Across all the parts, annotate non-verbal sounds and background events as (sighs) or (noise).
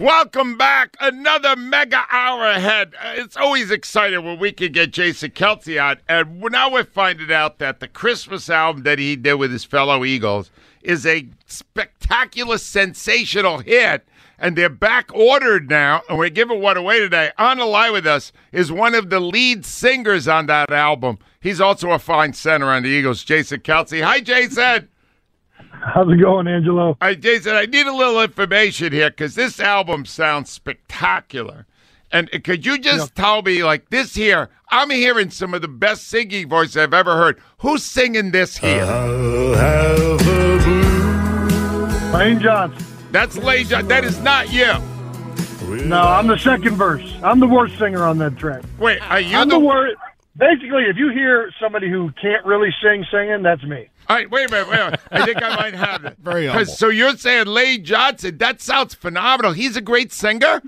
Welcome back. Another mega hour ahead. Uh, It's always exciting when we can get Jason Kelce on. And now we're finding out that the Christmas album that he did with his fellow Eagles is a spectacular, sensational hit. And they're back ordered now. And we're giving one away today. On the line with us is one of the lead singers on that album. He's also a fine center on the Eagles, Jason Kelce. Hi, Jason. How's it going, Angelo? I, Jason, I need a little information here because this album sounds spectacular. And could you just tell me, like this here, I'm hearing some of the best singing voice I've ever heard. Who's singing this here? Lane Johnson. That's Lane John. That is not you. No, I'm the second verse. I'm the worst singer on that track. Wait, are you I'm the, the worst. Basically, if you hear somebody who can't really sing singing, that's me. All right, wait a minute, wait a minute. I think I might have it. (laughs) Very humble. 'Cause- So you're saying Lane Johnson? That sounds phenomenal. He's a great singer.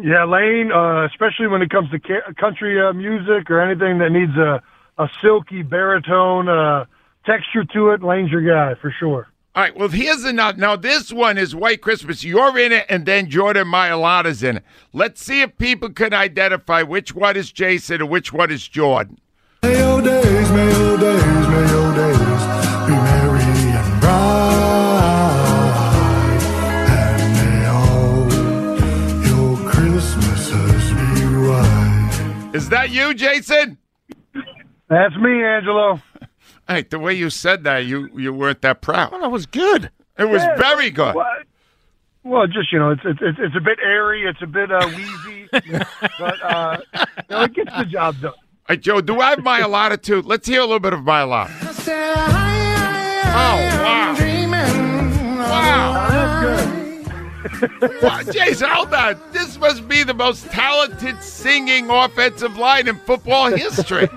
Yeah, Lane, uh, especially when it comes to ca- country uh, music or anything that needs a, a silky baritone uh, texture to it, Lane's your guy for sure. All right. Well, here's another. Now, this one is White Christmas. You're in it, and then Jordan Mailata's in it. Let's see if people can identify which one is Jason and which one is Jordan. May your days, may your days, may Is that you, Jason? That's me, Angelo. (laughs) Hey, the way you said that, you you weren't that proud. That was good. It was very good. Well, well, just you know, it's it's it's, it's a bit airy, it's a bit uh, wheezy, (laughs) but uh, you know, it gets the job done. Hey, Joe, do I have Mailata too? Let's hear a little bit of my Mailata. Oh, wow. Wow. Wow. Jason, hold on. This must be the most talented singing offensive line in football history.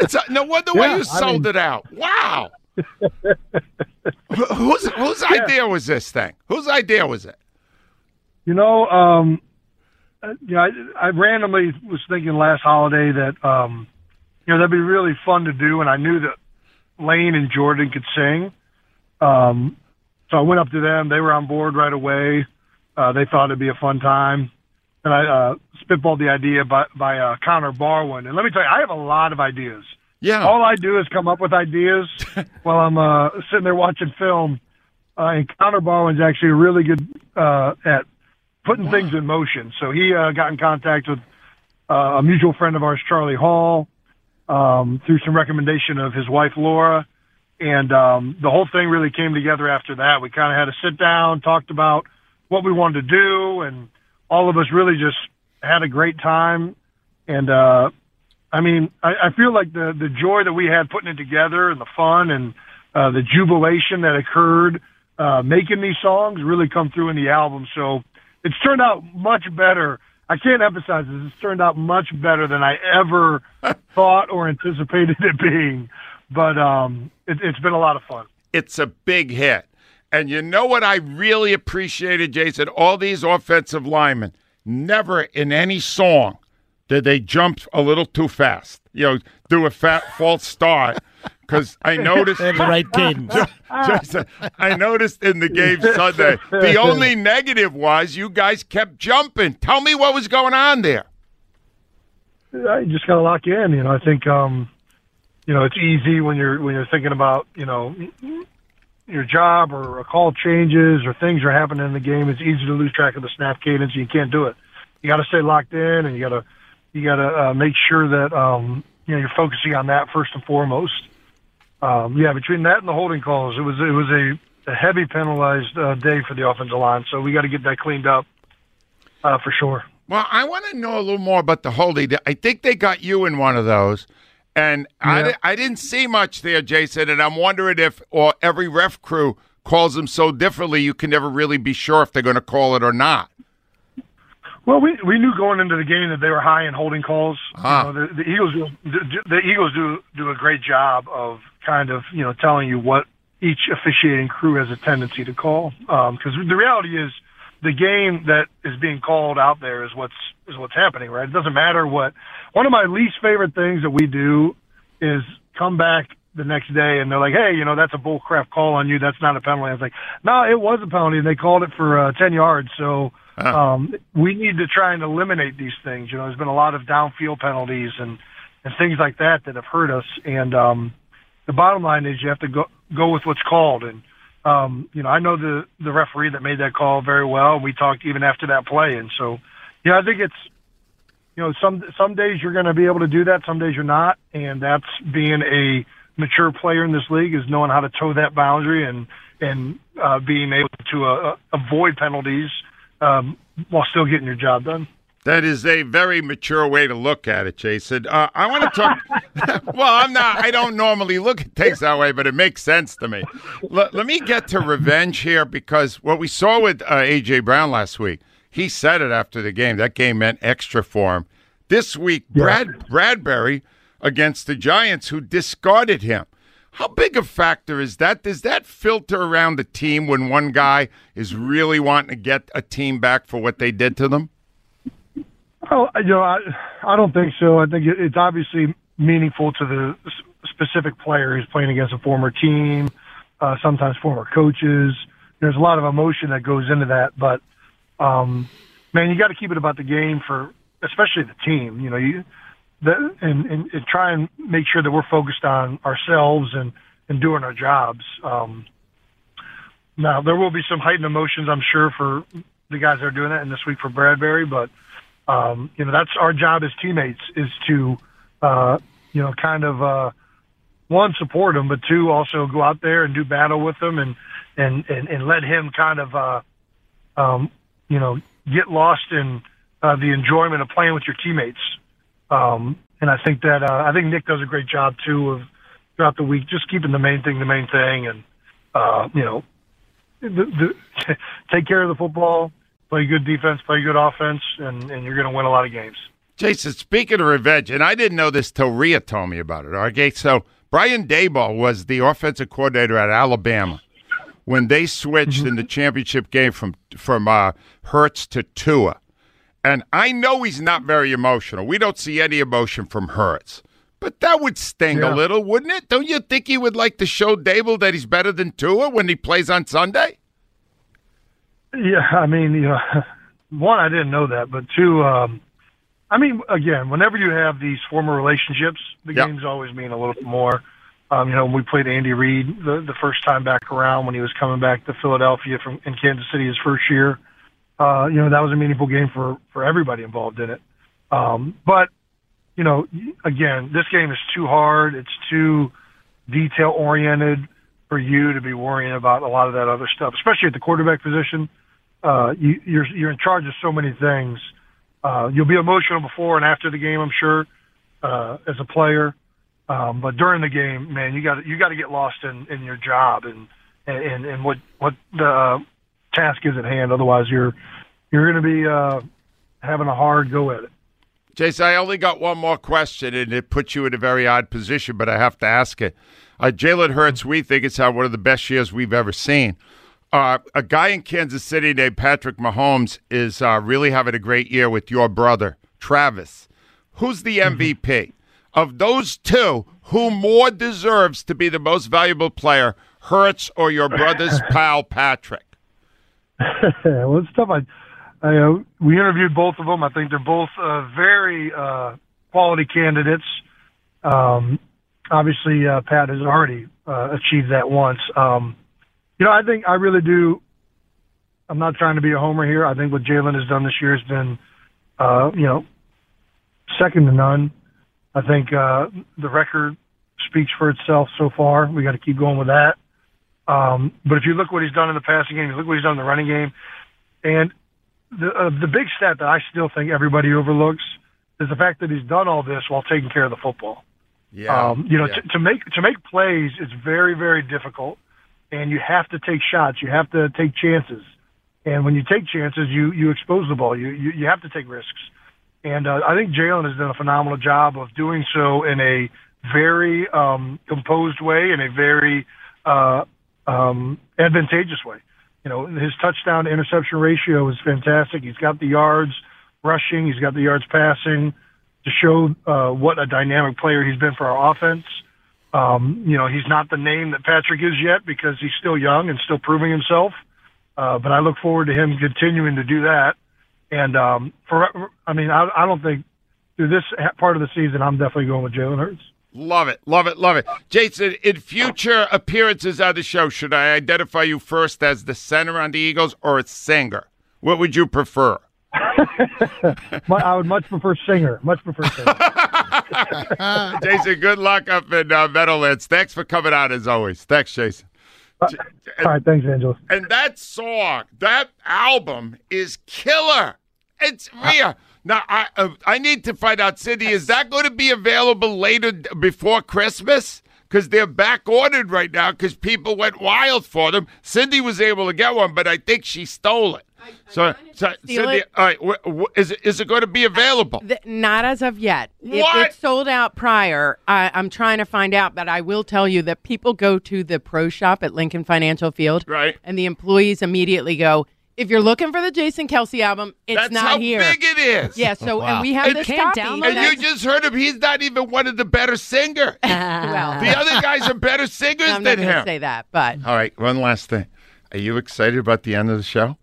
It's a, no wonder why Yeah, you I sold mean- it out. Wow. Wh- whose whose idea was this thing? Whose idea was it? You know, um, uh, you know, I, I randomly was thinking last holiday that um, you know that'd be really fun to do, and I knew that Lane and Jordan could sing. Um, so I went up to them; they were on board right away. Uh, they thought it'd be a fun time, and I uh, spitballed the idea by, by uh, Connor Barwin. And let me tell you, I have a lot of ideas. Yeah. All I do is come up with ideas (laughs) while I'm uh, sitting there watching film. Uh, and Connor Barwin's actually really good uh, at putting things in motion. So he uh, got in contact with uh, a mutual friend of ours, Charlie Hall, um, through some recommendation of his wife, Laura. And um, the whole thing really came together after that. We kind of had to sit down, talked about what we wanted to do, and all of us really just had a great time. And uh, I mean, I, I feel like the the joy that we had putting it together and the fun and uh, the jubilation that occurred uh, making these songs really come through in the album. So it's turned out much better. I can't emphasize this. It's turned out much better than I ever (laughs) thought or anticipated it being. But um, it, it's been a lot of fun. It's a big hit. And you know what I really appreciated, Jason? All these offensive linemen, never in any song did they jump a little too fast, you know, do a fat false start. Because I (laughs) noticed. They the right (laughs) cadence. Jason, I noticed in the game Sunday, the only negative was you guys kept jumping. Tell me what was going on there. I just got to lock you in. You know, I think um, you know it's easy when you're when you're thinking about you know your job or a call changes or things are happening in the game. It's easy to lose track of the snap cadence. You can't do it. You got to stay locked in, and you got to you got to uh, make sure that um, you know you're focusing on that first and foremost. Um, yeah, between that and the holding calls, it was it was a, a heavy penalized uh, day for the offensive line. So we got to get that cleaned up uh, for sure. Well, I want to know a little more about the holding. I think they got you in one of those. And I, Yeah. di- I didn't see much there, Jason. And I'm wondering if, or every ref crew calls them so differently, you can never really be sure if they're going to call it or not. Well, we we knew going into the game that they were high in holding calls. Ah. You know, the, the Eagles do, the, the Eagles do do a great job of kind of you know telling you what each officiating crew has a tendency to call. Because the reality is, the game that is being called out there is what's is what's happening, right? It doesn't matter what. One of my least favorite things that we do is come back the next day and they're like, hey, you know, that's a bull crap call on you. That's not a penalty. I was like, no, it was a penalty. and They called it for uh, 10 yards. So um, we need to try and eliminate these things. You know, there's been a lot of downfield penalties and, and things like that that have hurt us. And um, the bottom line is you have to go go with what's called. And um, you know, I know the the referee that made that call very well. We talked even after that play, and so you know, I think it's you know some some days you're going to be able to do that, some days you're not, and that's being a mature player in this league is knowing how to toe that boundary and and uh, being able to uh, avoid penalties um, while still getting your job done. That is a very mature way to look at it, Jason. Uh, I want to talk. (laughs) well, I'm not. I don't normally look at things that way, but it makes sense to me. Let, let me get to revenge here because what we saw with uh, AJ Brown last week, he said it after the game. That game meant extra for him. This week, Brad Bradberry against the Giants, who discarded him. How big a factor is that? Does that filter around the team when one guy is really wanting to get a team back for what they did to them? Oh, you know, I, I don't think so. I think it's obviously meaningful to the specific player who's playing against a former team, uh, sometimes former coaches. There's a lot of emotion that goes into that, but um, man, you got to keep it about the game for, especially the team. You know, you the, and, and, and try and make sure that we're focused on ourselves and and doing our jobs. Um, now there will be some heightened emotions, I'm sure, for the guys that are doing that, and this week for Bradberry, but um, you know that's our job as teammates is to uh, you know kind of uh, one support him, but two also go out there and do battle with him and and and, and let him kind of uh, um, you know get lost in uh, the enjoyment of playing with your teammates. Um, and I think that uh, I think Nick does a great job too of throughout the week just keeping the main thing the main thing and uh, you know the, the, (laughs) take care of the football, play good defense, play good offense, and, and you're going to win a lot of games. Jason, speaking of revenge, and I didn't know this till Rhea told me about it. Okay, so Brian Daboll was the offensive coordinator at Alabama when they switched in the championship game from from uh, Hurts to Tua, and I know he's not very emotional. We don't see any emotion from Hurts, but that would sting a little, wouldn't it? Don't you think he would like to show Daboll that he's better than Tua when he plays on Sunday? Yeah, I mean, you know, (laughs) one, I didn't know that, but two, um, I mean, again, whenever you have these former relationships, the Yeah. games always mean a little bit more. Um, you know, when we played Andy Reid the, the first time back around when he was coming back to Philadelphia from in Kansas City his first year, uh, you know, that was a meaningful game for for everybody involved in it. Um, but you know, again, this game is too hard. It's too detail oriented for you to be worrying about a lot of that other stuff, especially at the quarterback position. Uh, you, you're you're in charge of so many things. Uh, you'll be emotional before and after the game, I'm sure, uh, as a player. Um, but during the game, man, you got you got to get lost in, in your job and and and what what the uh, task is at hand. Otherwise, you're you're going to be uh, having a hard go at it. Jason, I only got one more question, and it puts you in a very odd position, but I have to ask it. Uh, Jalen Hurts, we think it's had one of the best years we've ever seen. Uh, a guy in Kansas City named Patrick Mahomes is uh, really having a great year with your brother, Travis. Who's the MVP? Of those two, who more deserves to be the most valuable player, Hurts or your brother's (laughs) pal, Patrick? (laughs) well, it's tough. I, I, uh, we interviewed both of them. I think they're both uh, very uh, quality candidates. Um, obviously, uh, Pat has already uh, achieved that once. Um, you know, I think I really do. I'm not trying to be a homer here. I think what Jalen has done this year has been, uh, you know, second to none. I think uh, the record speaks for itself so far. We got to keep going with that. Um, but if you look what he's done in the passing game, you look what he's done in the running game, and the uh, the big stat that I still think everybody overlooks is the fact that he's done all this while taking care of the football. Yeah. Um, you know, yeah. to, to make to make plays, it's very very difficult, and you have to take shots. You have to take chances, and when you take chances, you you expose the ball. You you, you have to take risks, and uh, I think Jalen has done a phenomenal job of doing so in a very um, composed way, in a very uh, um, advantageous way. You know, his touchdown to interception ratio is fantastic. He's got the yards rushing, he's got the yards passing to show uh, what a dynamic player he's been for our offense. Um, you know, he's not the name that Patrick is yet because he's still young and still proving himself. Uh, but I look forward to him continuing to do that. And um, for, I mean, I, I don't think through this part of the season, I'm definitely going with Jalen Hurts. Love it, love it, love it. Jason, in future appearances on the show, should I identify you first as the center on the Eagles or a singer? What would you prefer? (laughs) I would much prefer singer. Much prefer singer. (laughs) (laughs) Jason, good luck up in uh, Meadowlands. Thanks for coming out as always. Thanks, Jason. Uh, all right, thanks, Angela. And that song, that album is killer. It's real. Now I uh, I need to find out, Cindy, is that going to be available later before Christmas? Because they're back ordered right now because people went wild for them. Cindy was able to get one, but I think she stole it. I, so, so Cindy, all right, wh- wh- is it, is it going to be available? Th- not as of yet. What? If it's sold out prior, I, I'm trying to find out. But I will tell you that people go to the pro shop at Lincoln Financial Field, Right. And the employees immediately go, "If you're looking for the Jason Kelce album, it's That's not how here." big it is. Yeah. So wow. and we have And this can't copy. download And you just heard him. He's not even one of the better singers. (laughs) well, the other guys are better singers I'm not than going to him. say that, but All right, one last thing. Are you excited about the end of the show?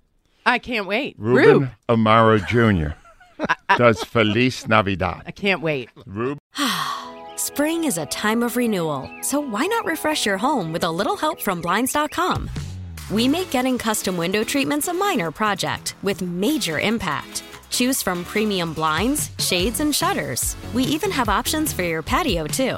I can't wait. Ruben Rube, Amaro Jr. (laughs) does Feliz Navidad. I can't wait. Ruben. (sighs) Spring is a time of renewal, so why not refresh your home with a little help from Blinds.com? We make getting custom window treatments a minor project with major impact. Choose from premium blinds, shades, and shutters. We even have options for your patio, too.